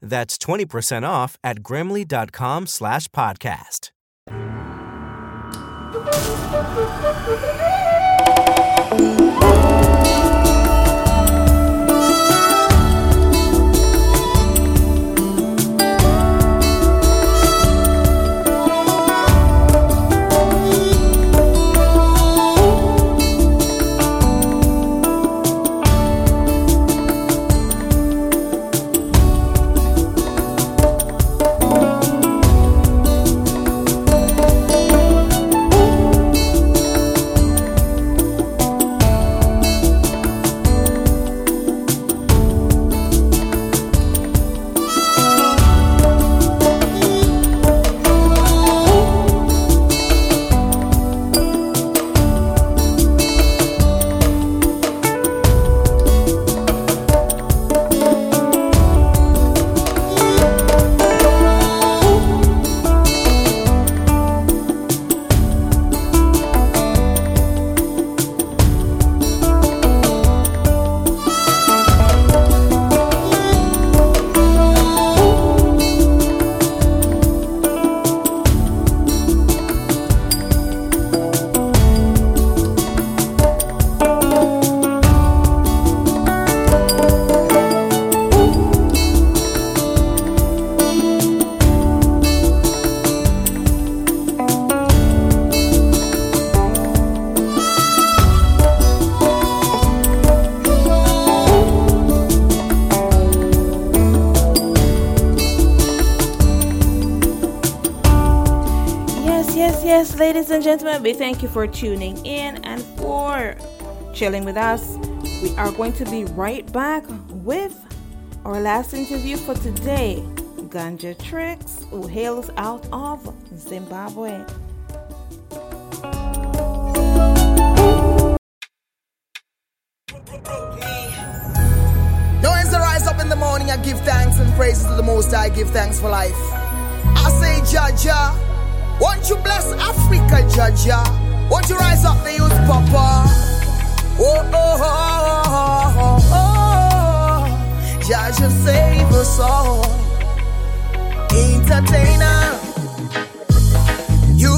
That's 20% off at grammarly.com slash podcast. Yes, ladies and gentlemen, we thank you for tuning in and for chilling with us. We are going to be right back with our last interview for today. Ganjahtrix, who hails out of Zimbabwe. Now as I rise up in the morning, I give thanks and praises to the Most High, give thanks for life. I say, Jah Jah, won't you bless Africa, Jah Jah? Won't you rise up the youth, Papa? Oh, oh, oh, oh, oh, oh. Jah Jah, save us all. Entertainer, you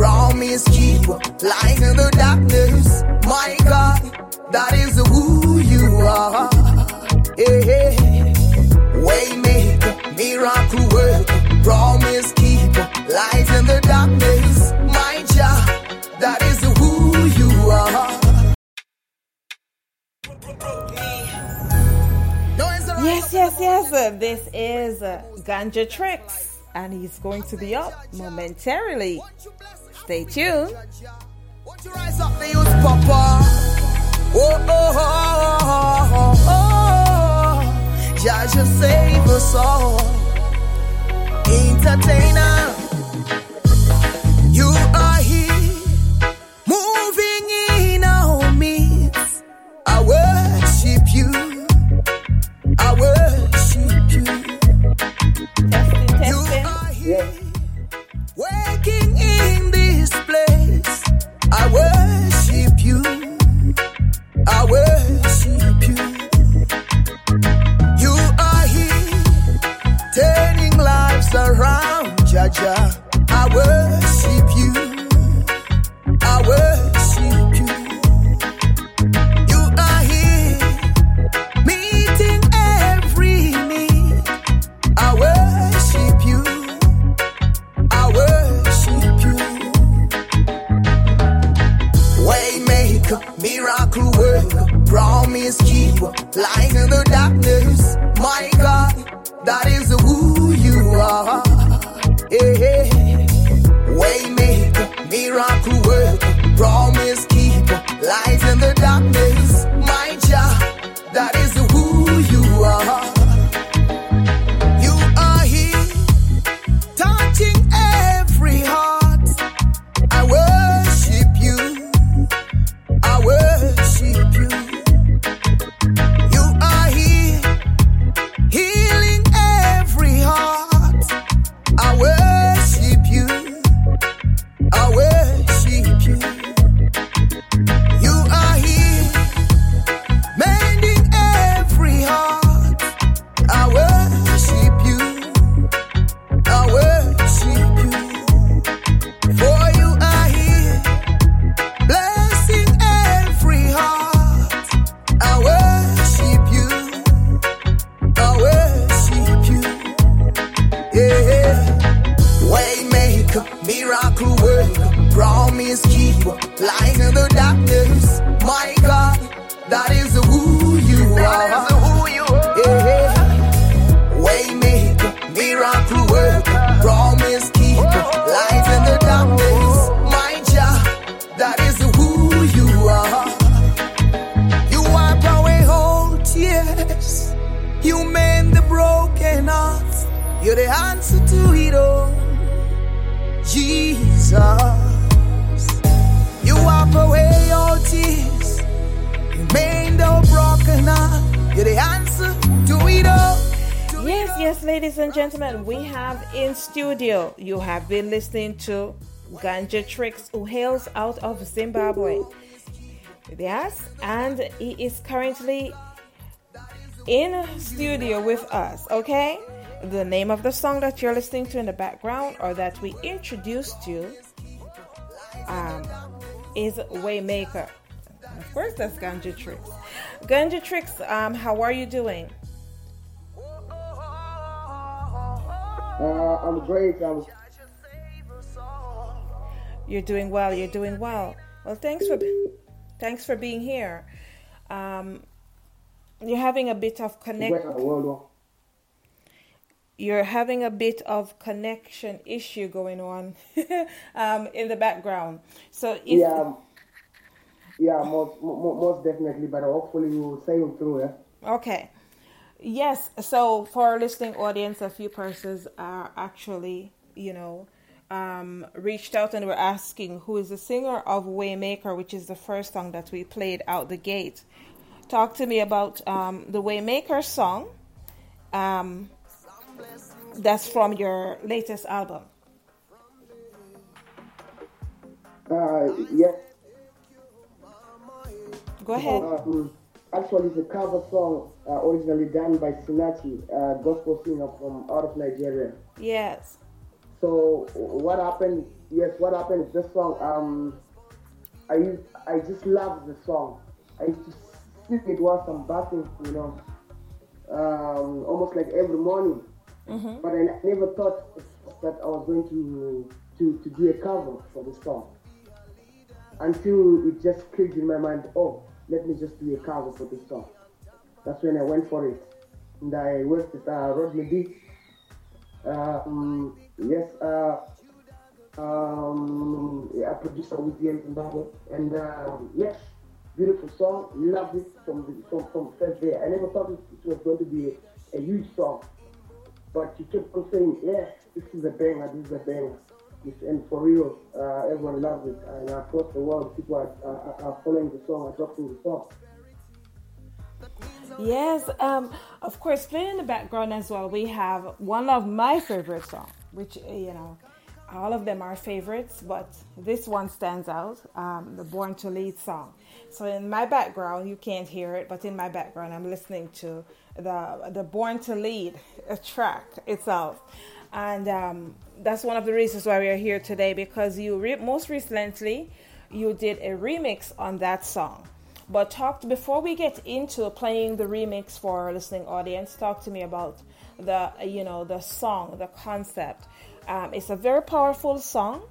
promise keeper, light in the darkness. My God, that is this is uh, Ganjahtrix, and he's going to be up momentarily. Stay tuned. Oh, oh, oh. Entertainer, Jah Jah. I worship you. I worship you. You are here, meeting every need. I worship you. I worship you. Waymaker, miracle worker, promise keeper, light in the darkness. My God, that is who you are. Yeah. Waymaker, miracle worker, promise keeper, light in the darkness. You're the answer to it all. Jesus. You wipe away all tears. You mend the broken heart. You're the answer to it all. Yes, yes, ladies and gentlemen, we have in studio. You have been listening to Ganjahtrix, who hails out of Zimbabwe. Yes, and he is currently in studio with us. Okay, the name of the song that you're listening to in the background, or that we introduced you, um, is Waymaker. Of course, that's Ganjahtrix. Ganja Tricks, um, how are you doing? Uh, I'm great. I'm You're doing well. You're doing well. Well, thanks for thanks for being here. Um, you're having a bit of connect. great. World War. You're having a bit of connection issue going on um, in the background. So if Yeah, yeah, most, most definitely. But hopefully we will sail through. Yeah. Okay. Yes. So for our listening audience, a few persons are actually, you know, um, reached out and were asking who is the singer of Waymaker, which is the first song that we played out the gate. Talk to me about um, the Waymaker song. Um, that's from your latest album. Uh, yes. Go ahead. Um, actually, it's a cover song uh, originally done by Sinachi, a gospel singer from out of Nigeria. Yes. So what happened? Yes, what happened is this song. Um, I used, I just love the song. I used to it whilst I'm bathing, you know, um, almost like every morning. But I never thought that I was going to to to do a cover for the song until it just clicked in my mind. Oh, let me just do a cover for this song. That's when I went for it. And I worked with uh, Rodney D. Um, yes, uh, um, a producer with the Zimbabwe. And um, yes, beautiful song. Loved it from the, from, from first day. I never thought it, was going to be a, huge song. But you kept on saying, yeah, this is a banger, this is a banger. And for real, uh, everyone loves it. And across the world, people are, are, are following the song, adopting the song. Yes, um, of course, playing in the background as well, we have one of my favorite songs, which, you know, all of them are favorites, but this one stands out um, the Born to Lead song. So, in my background, you can't hear it, but in my background, I'm listening to the, the Born to Lead track itself. And um, that's one of the reasons why we are here today because you re- most recently you did a remix on that song. But talk before we get into playing the remix for our listening audience. Talk to me about the you know the song, the concept. Um, it's a very powerful song.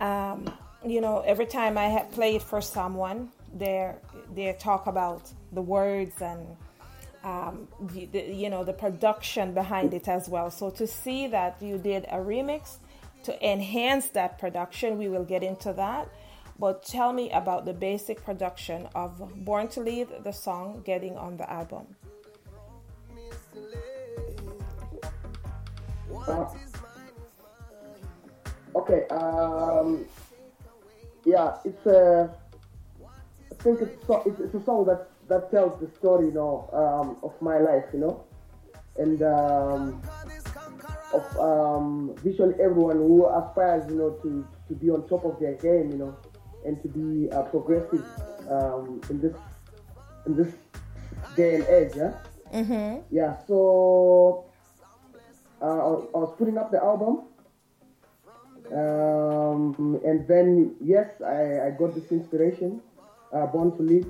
Um, you know, every time I play it for someone, they they talk about the words and um, the, the, you know the production behind it as well. So to see that you did a remix to enhance that production, we will get into that. But tell me about the basic production of Born to Lead, the song getting on the album. Okay, um, yeah, it's a. I think it's, it's, it's a song that that tells the story, you know, um, of my life, you know, and um, of um, visually everyone who aspires, you know, to, to be on top of their game, you know, and to be uh, progressive um, in this in this day and age, yeah. Mm-hmm. Yeah. So uh, I, was putting up the album, um, and then yes, I, I got this inspiration, uh, Born to Lead.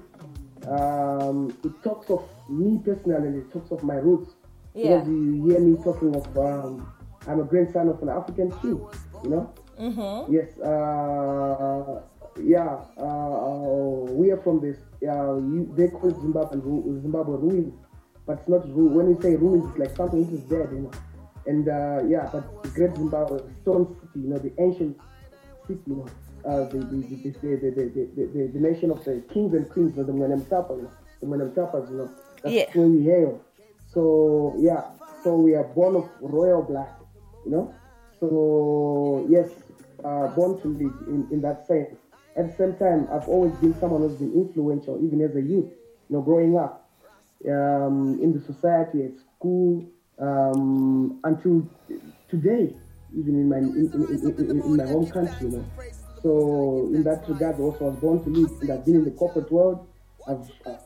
Um, it talks of me personally. It talks of my roots. Yeah. Because you hear me talking of um, I'm a grandson of an African chief. You know. Mm-hmm. Yes. Uh, yeah. Uh, we are from this. Uh, you, they call it Zimbabwe, Zimbabwe ruins, but it's not ruins. When you say ruins, it's like something which is dead. You know. And uh, yeah, but the Great Zimbabwe, Stone City, you know, the ancient city, you know uh, the, the, the, the, the, the, the, the nation of the kings and queens, of the Mwenemtapa, the Mwenemtapas, you know, that's yeah. where we hail. So, yeah, so we are born of royal blood, you know. So, yes, uh, born to lead in, in that sense. At the same time, I've always been someone who's been influential, even as a youth, you know, growing up um, in the society, at school, um, until today, even in my in, in, in, in, my home country, you know. So in that regard, also I was born to and I've been in the corporate world. I've, uh,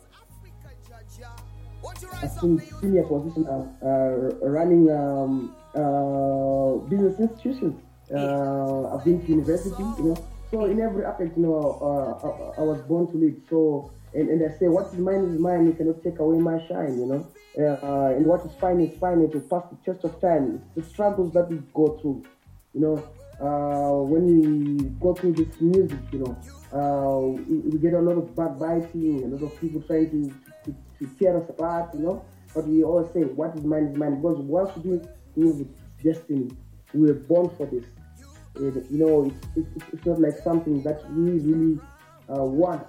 I've seen senior position uh, uh, running um, uh, business institutions. Uh, I've been to university, you know. So in every aspect, you know, uh, I, I, was born to lead. So and, and I say, what is mine is mine. You cannot take away my shine, you know. Uh, and what is fine is fine. It will pass the test of time. The struggles that we go through, you know uh, when we go through this music, you know, uh, we, we, get a lot of backbiting, a lot of people trying to, to, to, tear us apart, you know. But we always say, what is mine is mine. Because once we do music, destiny, we were born for this. It, you know, it's, it's, it's, not like something that we really uh, want,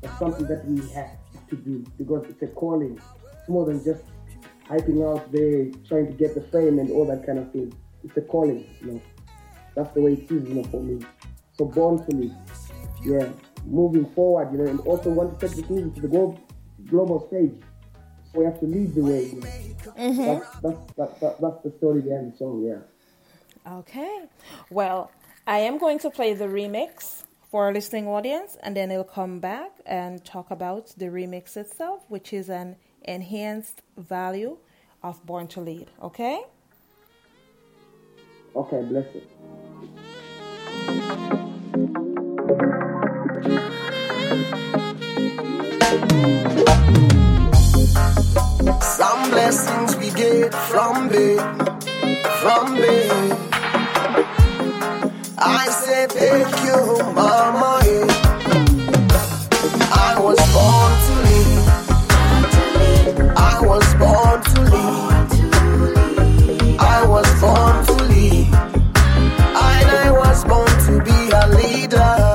but something that we have to do because it's a calling. It's more than just hyping out there, trying to get the fame and all that kind of thing. It's a calling, you know. That's the way it is, you know, for me. So born to me. Yeah. Moving forward, you know, and also want to take this music to the global, global stage. So we have to lead the way. You know? mm-hmm. that's, that's, that, that, that's the story behind the song, yeah. Okay. Well, I am going to play the remix for our listening audience, and then I'll come back and talk about the remix itself, which is an enhanced value of Born to Lead. Okay? Okay, bless it. Some blessings we get from bed, from bed. I say thank you, mama. I was born to lead. I was born to lead. I was born to lead. And I was born to be a leader.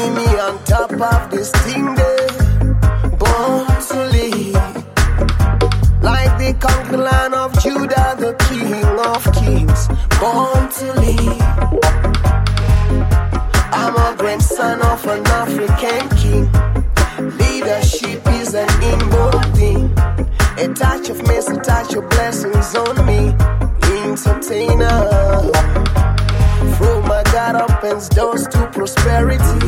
See me on top of this thing there, born to lead. Like the conquered land of Judah, the king of kings, born to lead. I'm a grandson of an African king. Leadership is an inborn thing. A touch of mercy, touch of blessings on me. Entertainer. God opens doors to prosperity.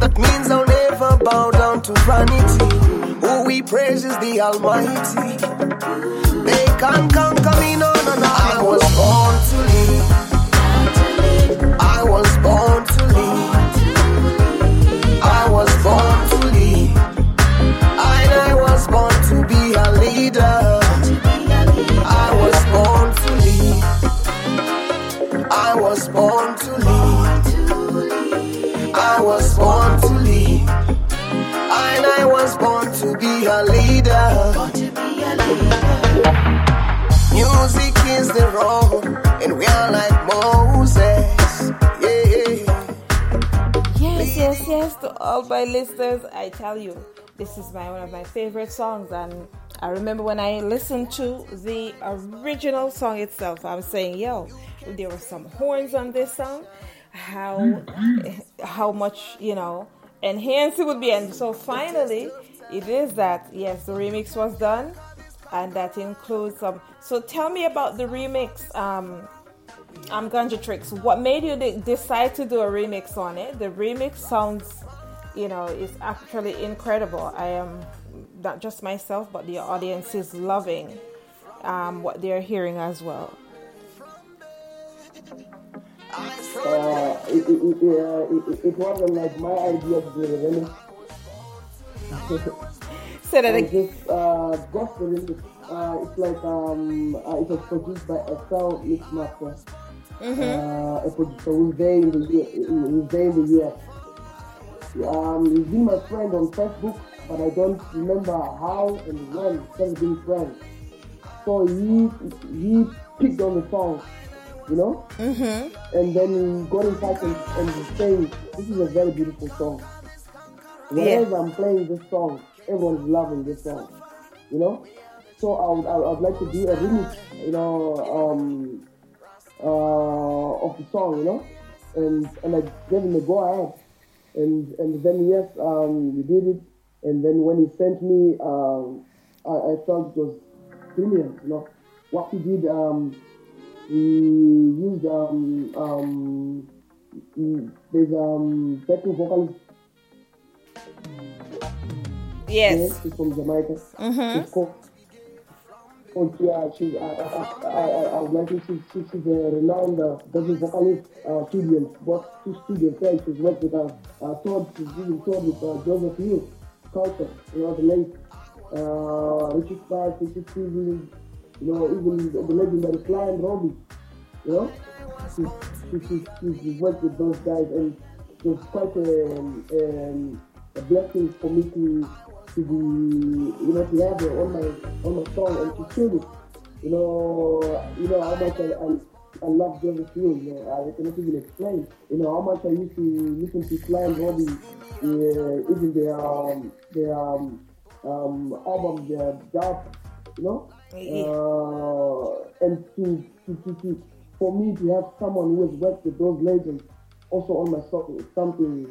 That means I'll never bow down to vanity. Who we praise is the Almighty. They can't conquer me, no, no, no. I was born to lead. All my listeners, I tell you, this is my one of my favorite songs, and I remember when I listened to the original song itself, I was saying, "Yo, there were some horns on this song, how how much you know enhanced it would be." And so finally, it is that yes, the remix was done, and that includes some. So tell me about the remix. Um, I'm Ganjahtrix. What made you de- decide to do a remix on it? The remix sounds, you know, is actually incredible. I am not just myself, but the audience is loving um, what they're hearing as well. Uh, it, it, it, uh, it, it, it wasn't like my idea to do remix. Say that I again. just uh, got the. Uh, it's like um, uh, it was produced by Excel MixMaster. Uh, a producer who's there in the U- who's there in the US. Um, he's been my friend on Facebook, but I don't remember how and when started being friends. So he he picked on the song, you know, mm-hmm. and then he got in touch and, and saying this is a very beautiful song. Whenever I'm playing this song, everyone's loving this song, you know. So I would, I would like to do a remix, you know, um, uh, of the song, you know, and and I gave him a go ahead, and and then yes, um, we did it, and then when he sent me, um, I, I felt it was brilliant, you know, what he did. Um, he used um, um, there's um backing vocalist Yes. she's from Jamaica. Called. Oh, yeah, she's, I, I, I, I, I to she's, she's, she's a renowned uh, backing vocalist, uh, student, both two students. She's worked with us, uh, Todd, even toured with uh, Joseph Hill, Culture, you know, the late uh, Richard Sparks, Richard Stevens, you know, even the, the legendary Sly and Robbie, you know. She's, she's, she's, she's worked with those guys, and it was quite a, um, a blessing for me to to be, you know, to have on my on my song and to sing it. You know, you know how much I, I, I love Joseph Hill. You know, I cannot even explain. You know how much I used to listen to Sly and Robbie, uh, even their um, their um, um, album, their dub. You know, uh, and to, to, to, to for me to have someone who has worked with those legends also on my song is something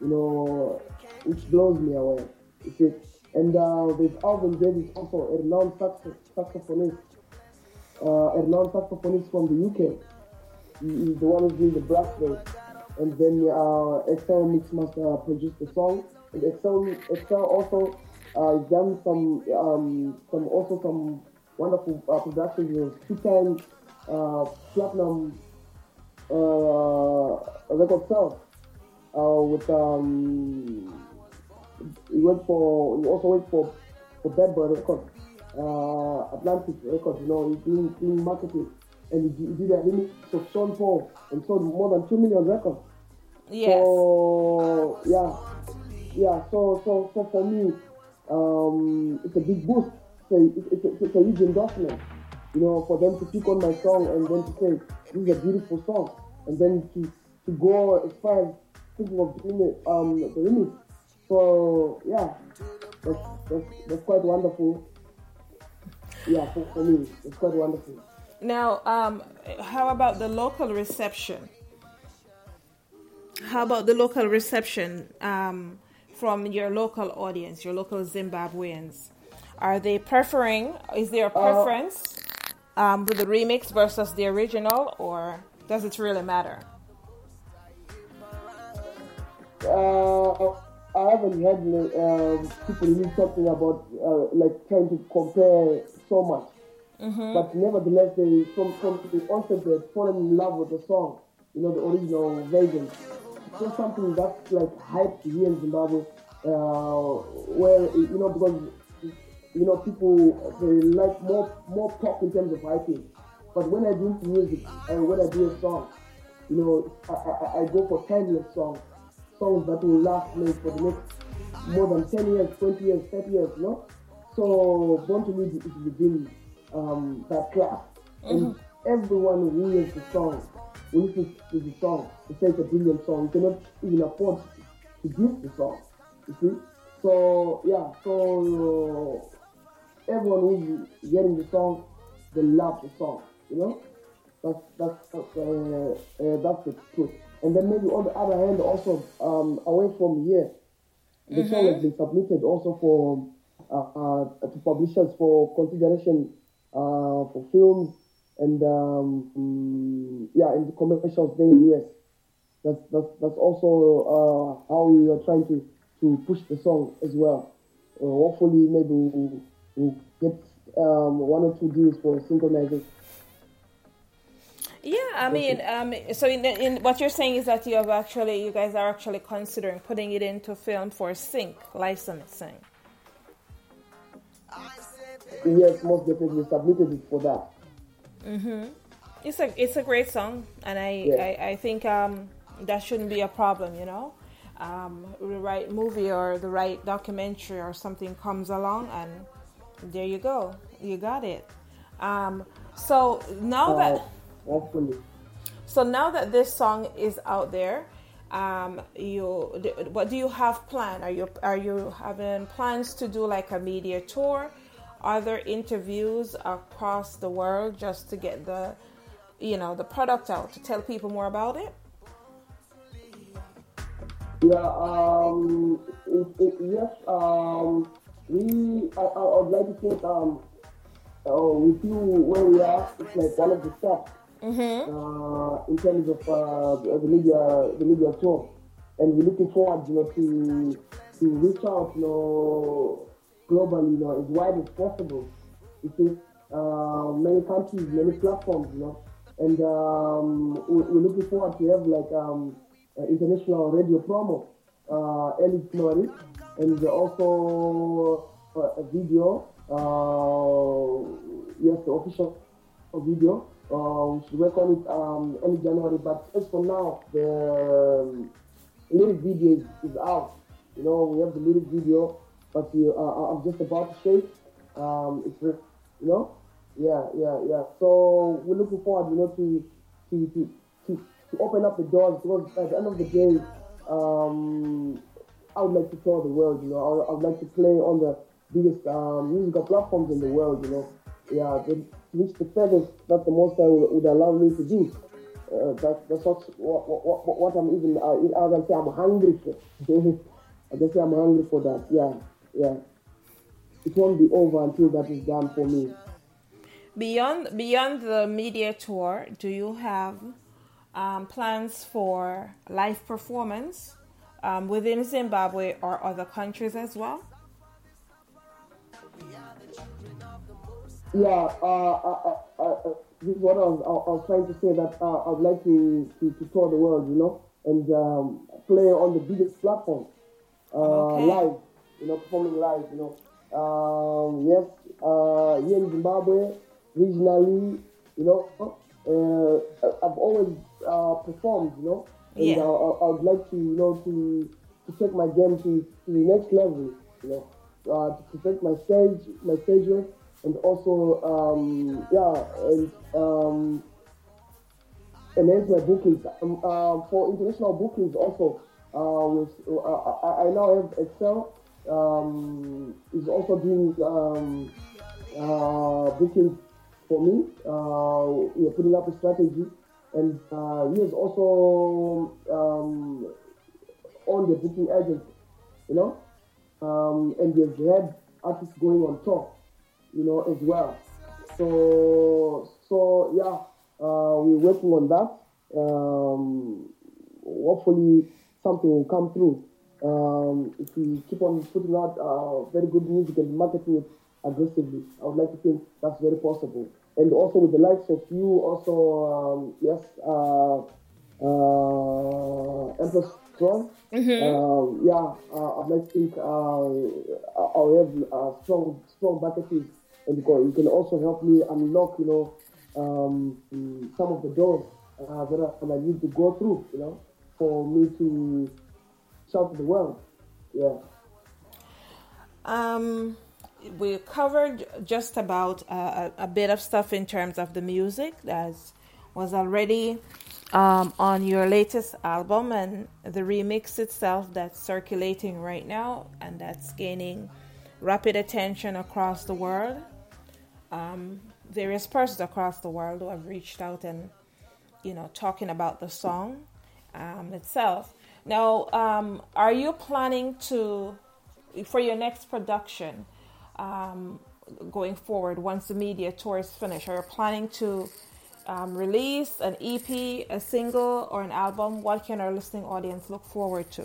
you know which blows me away. And uh, there's Alvin Davis also a renowned saxo- saxophonist, uh, a renowned saxophonist from the UK. He, he's the one who's doing the brass. And then uh, Excel MixMaster produced the song. And Excel, Excel also uh, done some, um, some also some wonderful uh, productions. He was two-time uh, platinum uh, record uh, with um, he went for he also went for for Bad Boy Records, uh, Atlantic Records. You know, he's doing, doing marketing, and he, he did a remix of Sean Paul and sold more than two million records. Yes. So yeah, yeah. So so so for me, um, it's a big boost. So it's, it's, a, it's a huge endorsement. You know, for them to pick on my song and then to say this is a beautiful song, and then to to go as far as thinking of doing it, um, the remix. So yeah, that's, that's, that's quite wonderful. Yeah, for, for me, it's quite wonderful. Now, um, how about the local reception? How about the local reception um, from your local audience, your local Zimbabweans? Are they preferring? Is there a preference um, with the remix versus the original, or does it really matter? Uh, I haven't heard um, people really talking about uh, like trying to compare so much. But nevertheless, they from from the onset they fallen in love with the song, you know, the original version. So something that's like hyped here in Zimbabwe, uh, where you know because you know people they like more more talk in terms of hyping. But when I do music and when I do a song, you know, I, I, I go for timeless songs, songs that will last me for the next more than 10 years, 20 years, 30 years, you know? So Born to Lead is within um, that class. And everyone who hears the song, who listens to the song, they say it's a brilliant song. You cannot even afford to give the song, you see? So, yeah, so everyone who's hearing the song, they love the song, you know? That's that's that's, uh, uh, that's the truth. And then maybe on the other hand, also um, away from here, the song has been submitted also for uh, uh, to publishers for consideration uh, for films and um, mm, yeah, in the commercials there in US. That's that's that's also uh, how we are trying to to push the song as well. Uh, hopefully, maybe we'll, we'll get um, one or two deals for synchronization. Yeah, I mean, um, so in, in what you're saying is that you have actually, you guys are actually considering putting it into film for sync licensing. Yes, most definitely submitted it for that. It's a it's a great song, and I Yeah. I, I think um, that shouldn't be a problem. You know, um, the right movie or the right documentary or something comes along, and there you go, you got it. Um, so now that Uh, hopefully. so now that this song is out there, um, you what do you have planned? Are you are you having plans to do like a media tour, other interviews across the world just to get the, you know, the product out to tell people more about it? Yeah, um, it, it, yes, um, we, I, I would like to think, um, uh, with you where we are, it's like one of the steps uh, in terms of uh, the media, the media tour, and we're looking forward, you know, to to reach out, you know, globally, you know, as wide as possible. You see, uh, many countries, many platforms, you know, and um, we- we're looking forward to have like um, uh, international radio promo uh, early January, and also uh, a video. Uh, yes, the official video. Uh, we should work on it um, early January, but as for now, the lyric video is, is out. You know, we have the lyric video, but you, uh, I'm just about to share it. Um, it's, you know, yeah, yeah, yeah. So we're looking forward, you know, to to to to, to open up the doors because at the end of the day, um, I would like to tour the world. You know, I would, I would like to play on the biggest um, musical platforms in the world. You know, yeah, reach the furthest that the Most High would, would allow me to do. Uh, that, that's what, what, what, what, I'm even, uh, I can say I'm hungry for. I can say I'm hungry for that. Yeah, yeah. It won't be over until that is done for me. Beyond beyond the media tour, do you have um, plans for live performance um, within Zimbabwe or other countries as well? Yeah, uh, uh, uh, uh, this is what I was, I, I was trying to say that uh, I'd like to, to, to tour the world, you know. and um, play on the biggest platform uh, Okay. live, you know, performing live, you know. Um, yes, uh, here in Zimbabwe, regionally, you know, uh, I've always uh, performed, you know, and Yeah. I, I would like to, you know, to to take my game to, to the next level, you know, uh, to perfect my stage, my stage work, and also, um, yeah, and um, enhance my bookings. Um, uh, for international bookings also, uh, with, uh, I, I now have Excel, um, is also doing um, uh, bookings for me. Uh, we are putting up a strategy, and uh, he is also um, on the booking agency, you know, um, and we have had artists going on tour, you know, as well. So, so yeah, uh, we're working on that. Um, hopefully, something will come through. Um, if we keep on putting out uh, very good music and marketing it aggressively, I would like to think that's very possible. And also with the likes of you, also um, yes, uh, uh, Empress Strong. Um, yeah, uh, I'd like to think uh, I'll have uh, strong, strong marketing, and you can also help me unlock, you know, um, some of the doors uh, that I, I need to go through, you know, for me to shout to the world. Yeah. Um, we covered just about uh, a, a bit of stuff in terms of the music that was already um, on your latest album and the remix itself that's circulating right now and that's gaining rapid attention across the world. Um, various persons across the world who have reached out and you know talking about the song um, itself. Now, um, are you planning to for your next production um, going forward once the media tour is finished? Are you planning to um, release an EP, a single, or an album? What can our listening audience look forward to?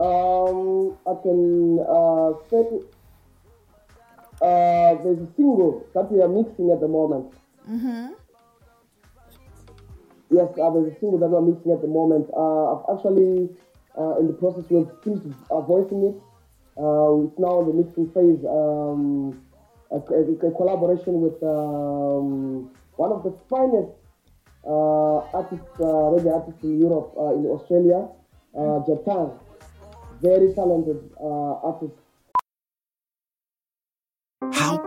Um, I can uh, say uh, there's a single that we are mixing at the moment. Mm-hmm. Yes, uh, there's a single that we're mixing at the moment. Uh, I've actually uh, in the process we've finished uh, voicing it. Uh, it's now in the mixing phase. Um, a, a- collaboration with um, one of the finest uh, artists, uh, reggae artists in Europe, uh, in Australia, uh, Jatan. Very talented uh, artist.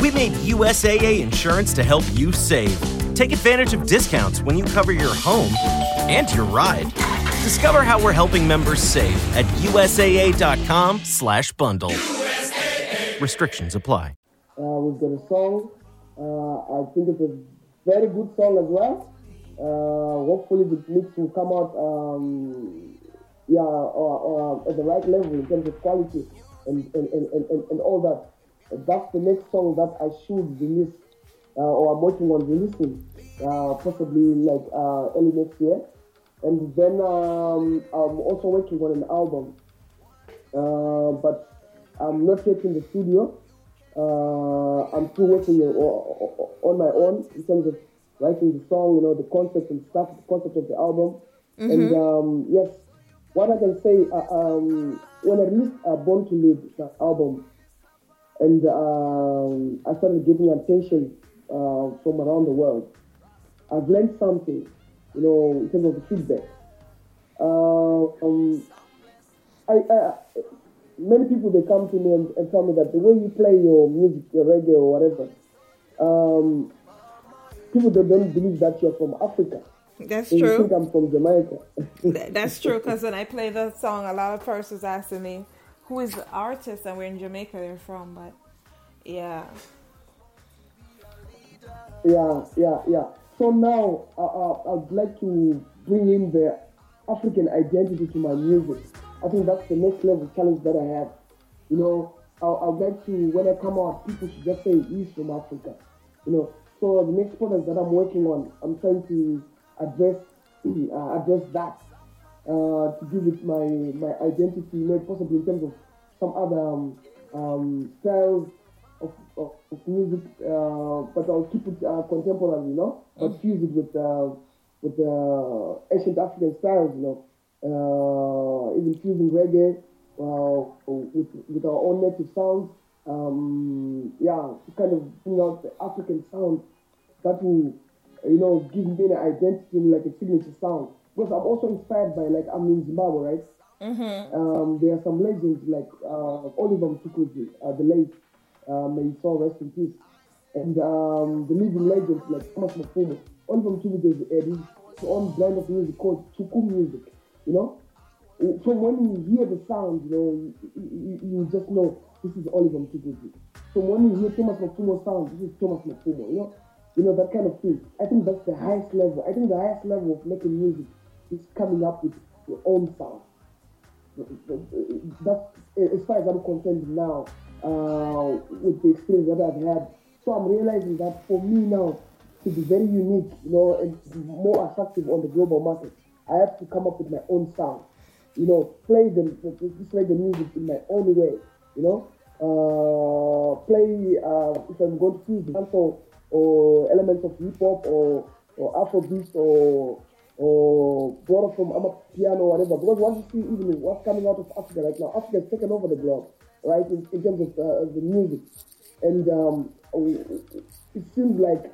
We made USAA insurance to help you save. Take advantage of discounts when you cover your home and your ride. Discover how we're helping members save at usaa.com/bundle. Restrictions apply. Uh, we've got a song. Uh, I think it's a very good song as well. Uh, hopefully, the mix will come out, um, yeah, or, or at the right level in terms of quality and, and, and, and, and all that. That's the next song that I should release, uh, or I'm working on releasing, uh, possibly like uh, early next year. And then um, I'm also working on an album, uh, but I'm not yet in the studio. Uh, I'm still working on my own in terms of writing the song, you know, the concept and stuff, the concept of the album. And um, yes, what I can say, uh, um, when I released uh, Born to Live, the album, and um, I started getting attention uh, from around the world, I've learned something, you know, in terms of the feedback. Uh, um, I, I, many people they come to me and, and tell me that the way you play your music, your reggae or whatever, um, people they don't believe that you're from Africa. That's They think. I'm from Jamaica. That's true because when I play the song, a lot of persons asking me who is the artist and where in Jamaica they're from. But yeah, yeah, yeah, yeah. So now uh, uh, I'd like to bring in the African identity to my music. I think that's the next level challenge that I have. You know, I, I'd like to, when I come out, people should just say he's from Africa. You know, so the next project that I'm working on, I'm trying to address uh, address that uh, to give it my my identity, maybe possibly in terms of some other um, um, styles of, of, of music, uh, but I'll keep it uh, contemporary, you know, but fuse it with uh, with the ancient African styles, you know, uh, even fusing reggae uh, with with our own native sounds. Um, yeah, to kind of bring out the African sound that will, you know, give me an identity, like a signature sound. Because I'm also inspired by, like, I'm in Zimbabwe, right? Um, there are some legends like uh, Oliver Mtukudzi, uh, the late, uh, may his soul rest in peace, and um, the living legends like Thomas Mapfumo. Oliver Mtukudzi has his own brand of music called Tuku music, you know? From when you hear the sound, you know, you, you, you just know this is Oliver Mtukudzi. From when you hear Thomas Mapfumo sound, this is Thomas Mapfumo, you know? You know, that kind of thing. I think that's the highest level. I think the highest level of making music is coming up with your own sound that's as far as I'm concerned now uh, with the experience that I've had. So I'm realizing that for me now to be very unique, you know, and to be more attractive on the global market, I have to come up with my own sound. You know, play the this reggae music in my own way. You know, uh, play uh, if I'm going to use dancehall or elements of hip hop or or Afrobeat or or borrow from Amapiano or whatever. Because once you see even what's coming out of Africa right now, Africa has taken over the globe, right, in, in terms of uh, the music. And um, it seems like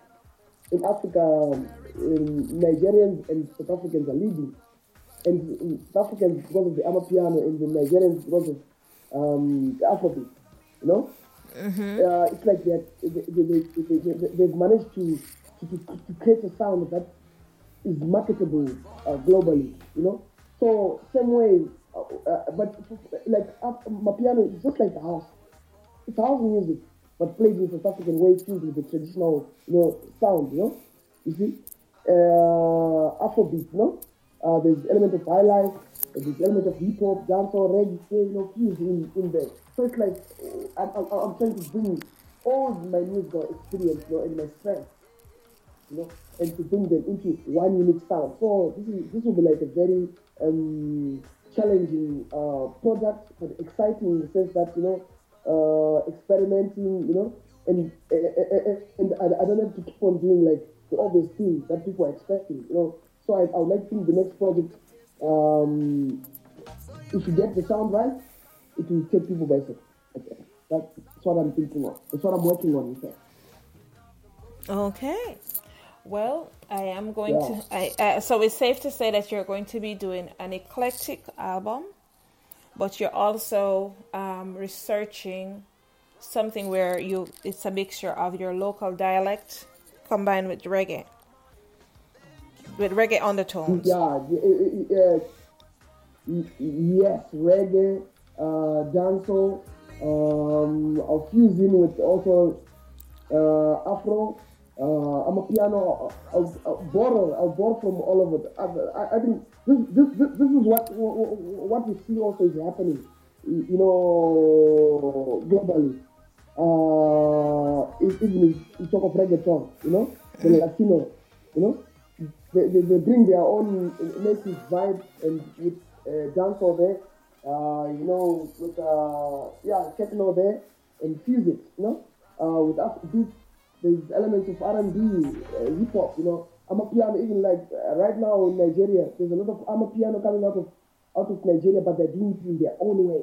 in Africa, um, in Nigerians and South Africans are leading. And South Africans because of the Amapiano and the Nigerians because of um, the Afrobeat, you know? Uh, it's like they, they, they, they, they've managed to, to, to, to create a sound that is marketable uh, globally, you know. So same way, uh, uh, but like Amapiano is just like a house. It's house music, but played in South African way, fused with the traditional, you know, sound, you know. You see, uh, Afrobeat, you know. Uh, there's element of high life, there's element of hip hop, dancehall, reggae, you know, fused in, in there. So it's like I'm, I'm, I'm trying to bring all my musical experience, you know, and my strength you know, and to bring them into one unique sound. So this is this will be like a very um, challenging uh, product, but exciting in the sense that you know, uh, experimenting, you know, and uh, and I, I don't have to keep on doing like the obvious things that people are expecting, you know. So I, I would like to think the next project, um, if you get the sound right, it will take people by surprise. That's what I'm thinking of. That's what I'm working on. Okay. Well, I am going Yeah. to. I, uh, so it's safe to say that you're going to be doing an eclectic album, but you're also um, researching something where you it's a mixture of your local dialect combined with reggae, with reggae undertones. Yeah, uh, yes, reggae, uh, dancehall. Um, in with also uh, Afro. Uh, Amapiano. I'll, I'll borrow. I'll borrow from all over. The, I, I think this, this, this, this is what what we see also is happening. You know, globally. Uh, even if you talk of reggaeton, you know, the Latino, you know, they, they, they bring their own native vibe and with uh, over, there, uh, you know, with uh, yeah techno there and fuse it, you know, uh, with Afrobeat. There's elements of R&B, uh, hip hop, you know. Amapiano even like uh, right now in Nigeria. There's a lot of Amapiano coming out of out of Nigeria, but they're doing it in their own way,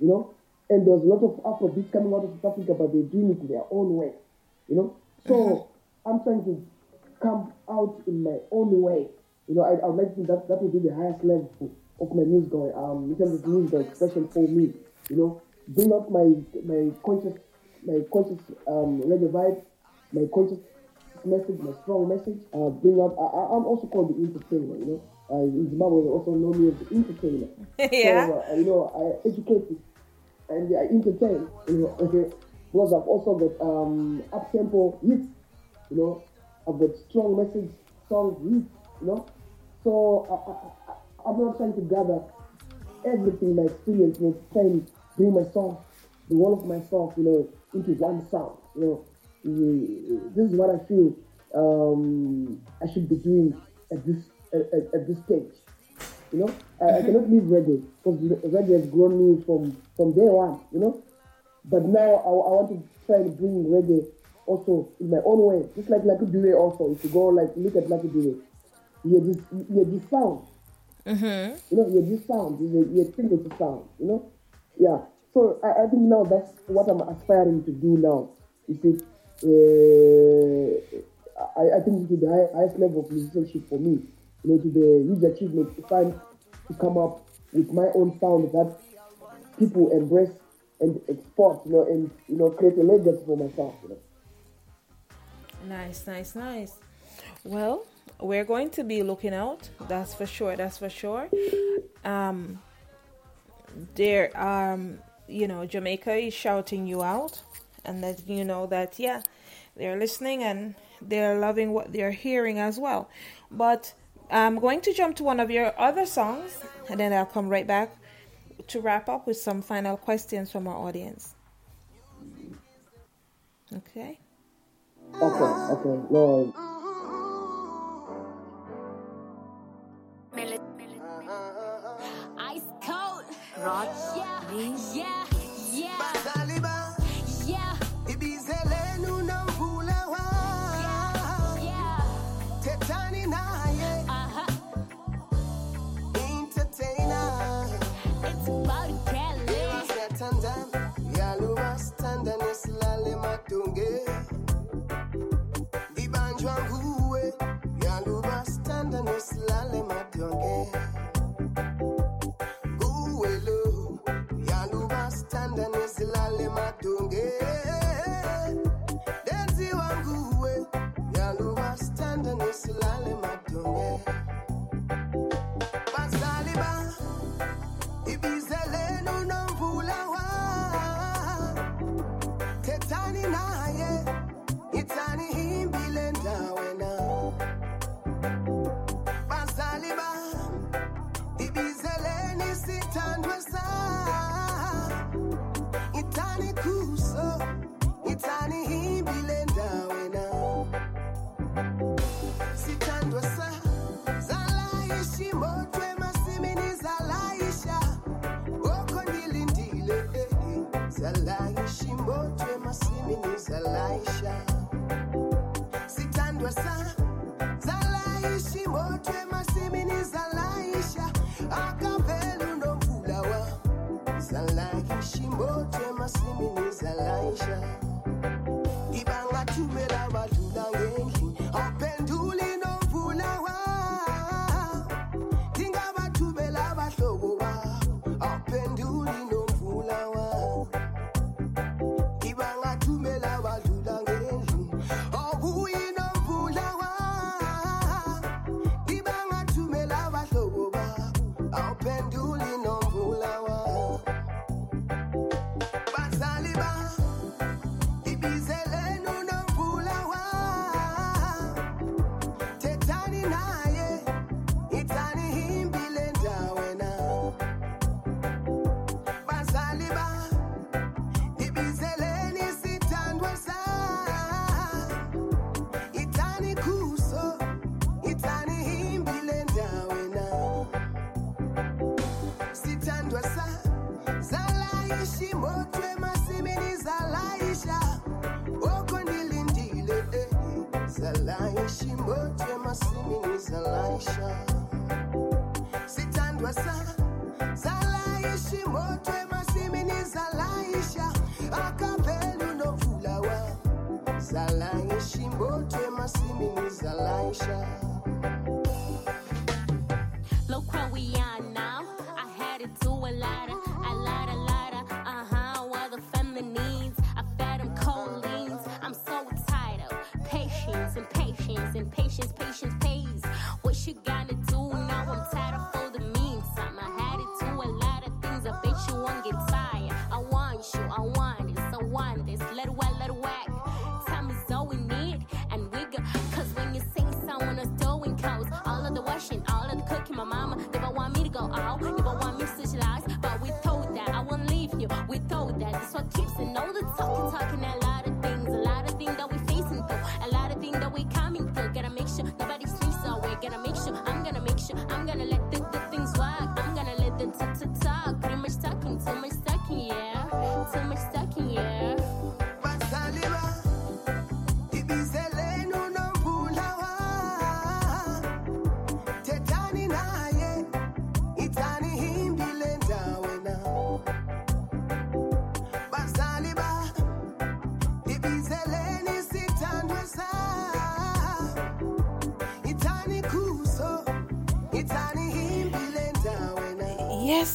you know. And there's a lot of Afrobeat coming out of South Africa, but they're doing it in their own way, you know. So I'm trying to come out in my own way. You know, I, I would like to think that that would be the highest level of my music, musical, um, in terms of musical expression for me. You know, bring out my my conscious, my conscious um, reggae vibe, my conscious message, my strong message. Uh, bring out. I, I'm also called the entertainer. You know, uh, in Zimbabwe they also know me as the entertainer. Yeah. So, uh, you know, I educate and I entertain. You know, okay, because I've also got um, up tempo hits. You know, I've got strong message songs, hits, you know. So I, I, I'm not trying to gather everything, my experience, you know, trying to bring my song, the whole of myself, you know, into one sound. You know, this is what I feel um, I should be doing at this at, at this stage. You know, I, I, cannot leave reggae because reggae has grown me from from day one. You know, but now I, I want to try and bring reggae also in my own way, just like Lucky Dube also. If you go like look at Lucky Dube, You had this you had this sound. Mm-hmm. You know, You had this sound. He had, he had signature sound. You know, yeah. So I, I think now that's what I'm aspiring to do now. You see, uh, I, I think to the high, highest level of musicianship for me, you know, to the huge achievement to find to come up with my own sound that people embrace and export, you know, and you know, create a legacy for myself, you know. Nice, nice, nice. Well, we're going to be looking out. That's for sure. That's for sure. Um, there, um, you know, Jamaica is shouting you out, and that you know that yeah, they're listening and they're loving what they're hearing as well. But I'm going to jump to one of your other songs, and then I'll come right back to wrap up with some final questions from our audience. Okay. Okay, okay, Lord. Ice cold. Rod.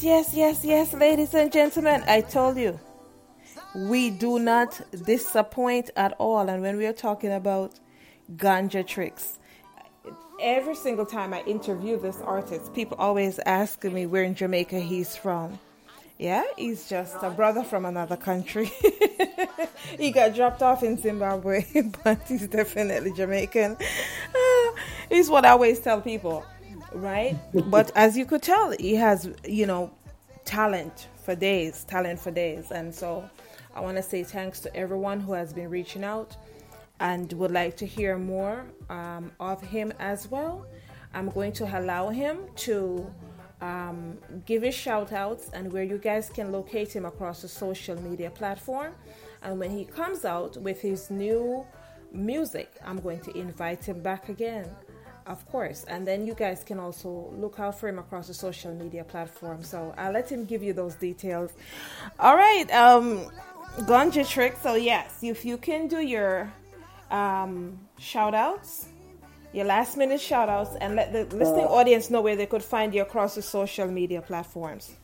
Yes, yes, yes, ladies and gentlemen, I told you. We do not disappoint at all. And when we are talking about Ganjahtrix, every single time I interview this artist, people always ask me where in Jamaica he's from. Yeah, he's just a brother from another country. he got dropped off in Zimbabwe, but he's definitely Jamaican. Uh, is what I always tell people, right? but as you could tell, he has, you know, talent for days, talent for days. And so I want to say thanks to everyone who has been reaching out and would like to hear more um, of him as well. I'm going to allow him to um, give his shout outs and where you guys can locate him across the social media platform. And when he comes out with his new music, I'm going to invite him back again, of course. And then you guys can also look out for him across the social media platform. So I'll let him give you those details. All right, um, Ganjahtrix. So, yes, if you can do your um, shout outs your last minute shout outs and let the listening uh, audience know where they could find you across the social media platforms.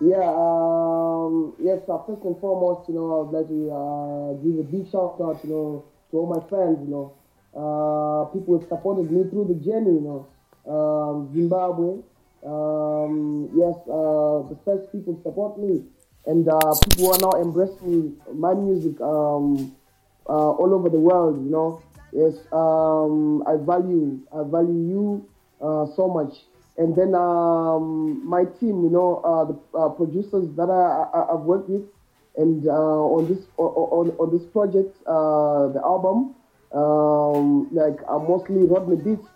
Yeah, um, yes, uh, first and foremost, you know, I would like to uh, give a big shout out, you know, to all my friends, you know, uh, people who supported me through the journey, you know, um, Zimbabwe, um, yes, uh, the first people support me, and uh, people are now embracing my music, um, uh, all over the world. You know, yes, um, I value I value you uh, so much. And then um, my team, you know, the producers that I, have worked with, and on this on, on this project, the album, um, like I mostly Rodney Beats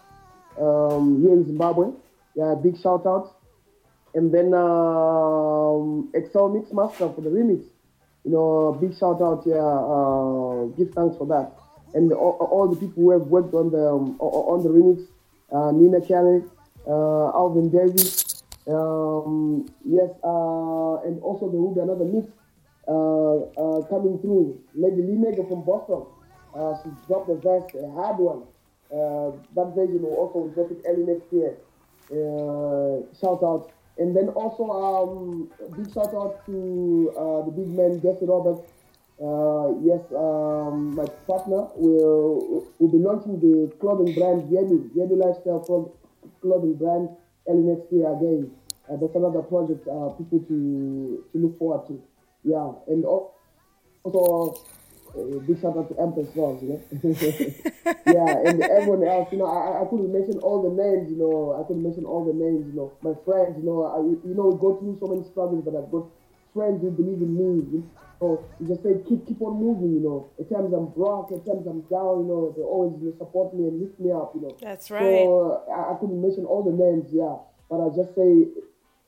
um, here in Zimbabwe. Yeah, big shout out. And then um, Excel MixMaster for the remix you know, big shout out here. Uh, give thanks for that. And all, all, the people who have worked on the um, on the remix, uh, Nina Kelly, uh, Alvin Davis, um, yes, uh, and also there will be another mix uh, uh, coming through. Lady Lee Mega from Boston, she dropped a verse, a hard one. that version will also drop it early next year. shout out and then also, um, big shout out to uh, the big man Jesse Roberts. Uh, yes, um, my partner will will be launching the clothing brand Yedu, Yedu Lifestyle clothing brand early next year again. Uh, that's another project uh, people to to look forward to. Yeah, and also uh, big shout out to Empress Falls, you know. yeah, and everyone else, you know, I, I couldn't mention all the names, you know. I couldn't mention all the names, you know. My friends, you know, I, you know, we go through so many struggles, but I've got friends who believe in me. You know, you just say keep keep on moving, you know. At times I'm broke, at times I'm down, you know. They always you know, support me and lift me up, you know. That's right. So uh, I, I couldn't mention all the names, yeah, but I just say,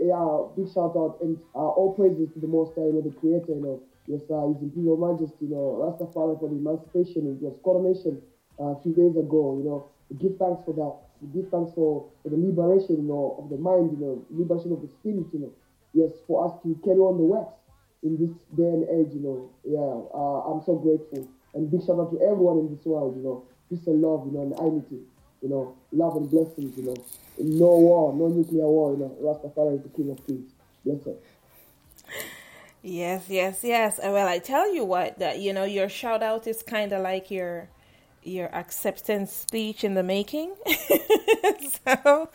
yeah, big shout out and uh, all praises to the Most High, you know, the Creator, you know. Yes, uh, His Imperial Majesty, you know, Rastafari for the emancipation, it was coronation uh, a few days ago, you know. Give thanks for that. We give thanks for, for the liberation, you know, of the mind, you know, liberation of the spirit, you know. Yes, for us to carry on the works in this day and age, you know. Yeah, uh, I'm so grateful. And big shout out to everyone in this world, you know. Peace and love, you know, and unity, you know, love and blessings, you know. No war, no nuclear war, you know. Rastafari is the King of Kings. Bless us. Yes, yes, yes. Well, I tell you what, that you know, your shout out is kind of like your your acceptance speech in the making. so,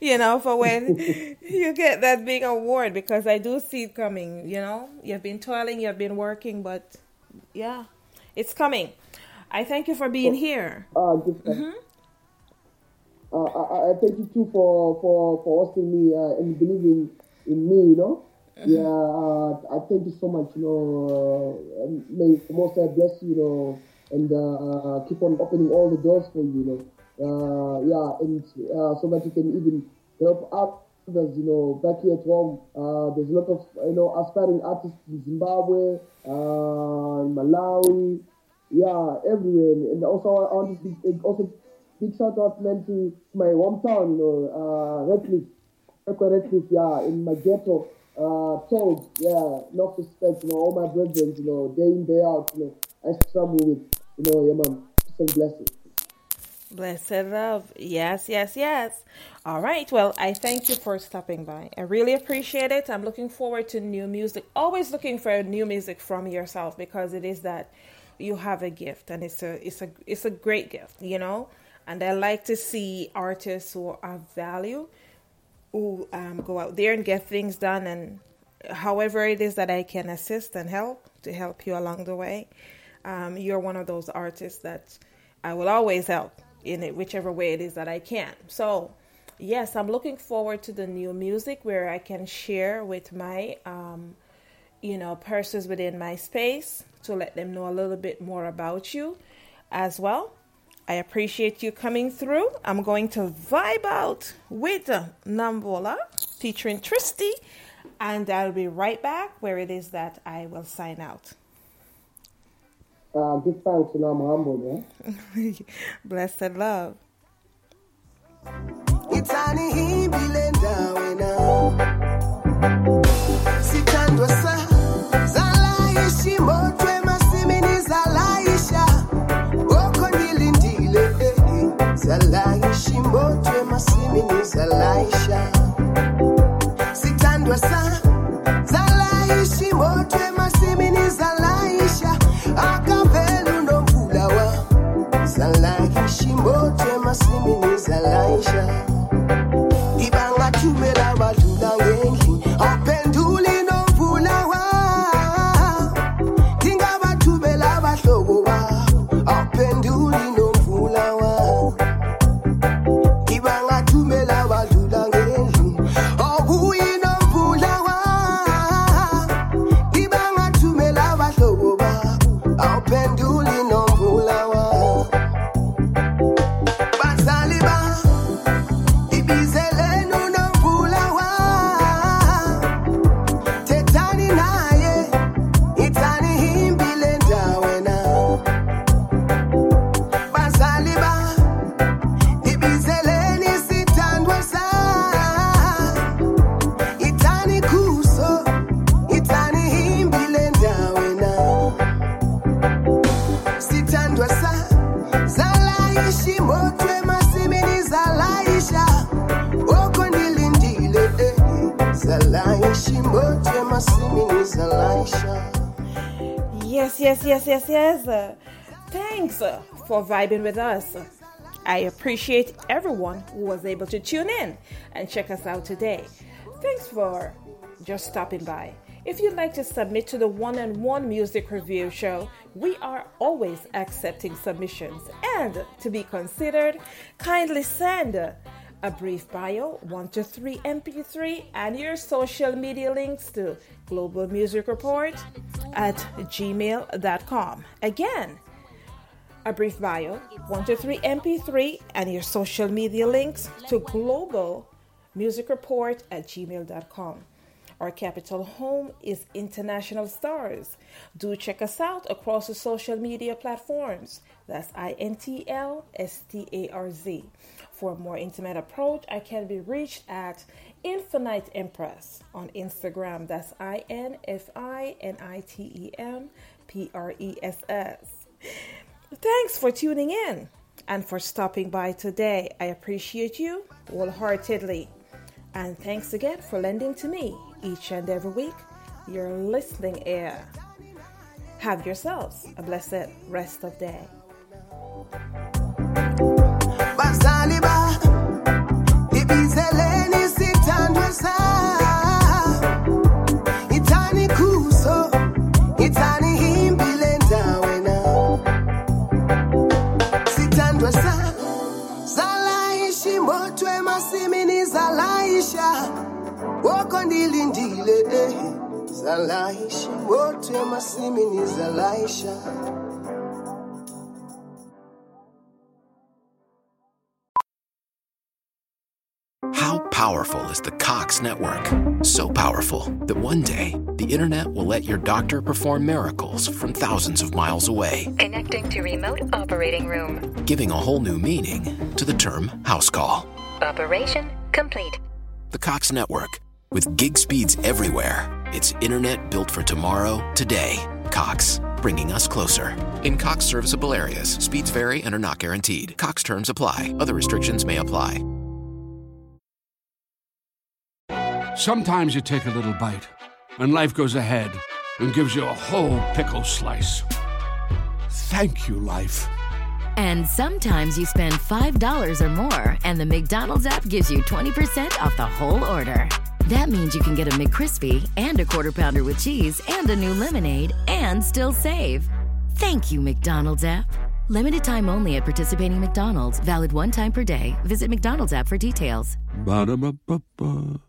you know, for when you get that big award, because I do see it coming. You know, you've been toiling, you've been working, but yeah, it's coming. I thank you for being here. Uh, just, mm-hmm. uh, I, I, thank you too for for for hosting me uh, and believing in me. You know. Yeah, uh, I thank you so much. You know, uh, may Most High bless you, you know, and uh, keep on opening all the doors for you, you know. Uh, yeah, and uh, so that you can even help others, you know, back here at home. Uh, there's a lot of, you know, aspiring artists in Zimbabwe, Malawi, yeah, everywhere. And also, I want to big, also big shout out, man, to my hometown, you know, uh, Redcliff, Redcliff, yeah, in my ghetto uh, told, yeah, not respect, you know, all my brethren, you know, day in, day out, you know, I struggle with, you know, yeah, man, some blessings. Blessed love. Yes, yes, yes. All right. Well, I thank you for stopping by. I really appreciate it. I'm looking forward to new music. Always looking for new music from yourself because it is that you have a gift and it's a it's a it's a great gift, you know? And I like to see artists who have value who um, go out there and get things done and however it is that I can assist and help to help you along the way. Um, you're one of those artists that I will always help in it, whichever way it is that I can. So, yes, I'm looking forward to the new music where I can share with my, um, you know, persons within my space to let them know a little bit more about you as well. I appreciate you coming through. I'm going to vibe out with Nambola featuring Tristy, and I'll be right back where it is that I will sign out. Uh, give thanks, you know, I'm humble, yeah? Blessed love. sithandwa sa zalayishi motwe masimini zalaisha sithandwa sa zalayishi motwe masimini zalaisha akavelu nomvula wa zalayishi motwe masimini zalaisha Yes, yes, yes, yes, thanks for vibing with us. I appreciate everyone who was able to tune in and check us out today. Thanks for just stopping by. If you'd like to submit to the one on one music review show, we are always accepting submissions. And to be considered, kindly send a brief bio, 1 to 3 MP3, and your social media links to Global Music Report at gmail.com. Again, a brief bio, 1 to 3 MP3, and your social media links to Global Music Report at gmail.com. Our capital home is International Stars. Do check us out across the social media platforms. That's I N T L S T A R Z. For a more intimate approach, I can be reached at Infinite Empress on Instagram. That's I N F I N I T E M P R E S S. Thanks for tuning in and for stopping by today. I appreciate you wholeheartedly. And thanks again for lending to me each and every week your listening ear. Have yourselves a blessed rest of day. Woko ndilindile eh. zalayishi motwe masimini zalaisha How powerful is the Cox network? So powerful that one day the internet will let your doctor perform miracles from thousands of miles away, Connecting to remote operating room. giving a whole new meaning to the term house call. Operation complete. The Cox network, with gig speeds everywhere, it's internet built for tomorrow, today. Cox, bringing us closer. In Cox serviceable areas, speeds vary and are not guaranteed. Cox terms apply, other restrictions may apply. Sometimes you take a little bite, and life goes ahead and gives you a whole pickle slice. Thank you, life. And sometimes you spend $5 or more, and the McDonald's app gives you 20% off the whole order. That means you can get a McCrispy and a quarter pounder with cheese and a new lemonade and still save. Thank you, McDonald's app. Limited time only at participating McDonald's. Valid one time per day. Visit McDonald's app for details. Ba-da-ba-ba-ba.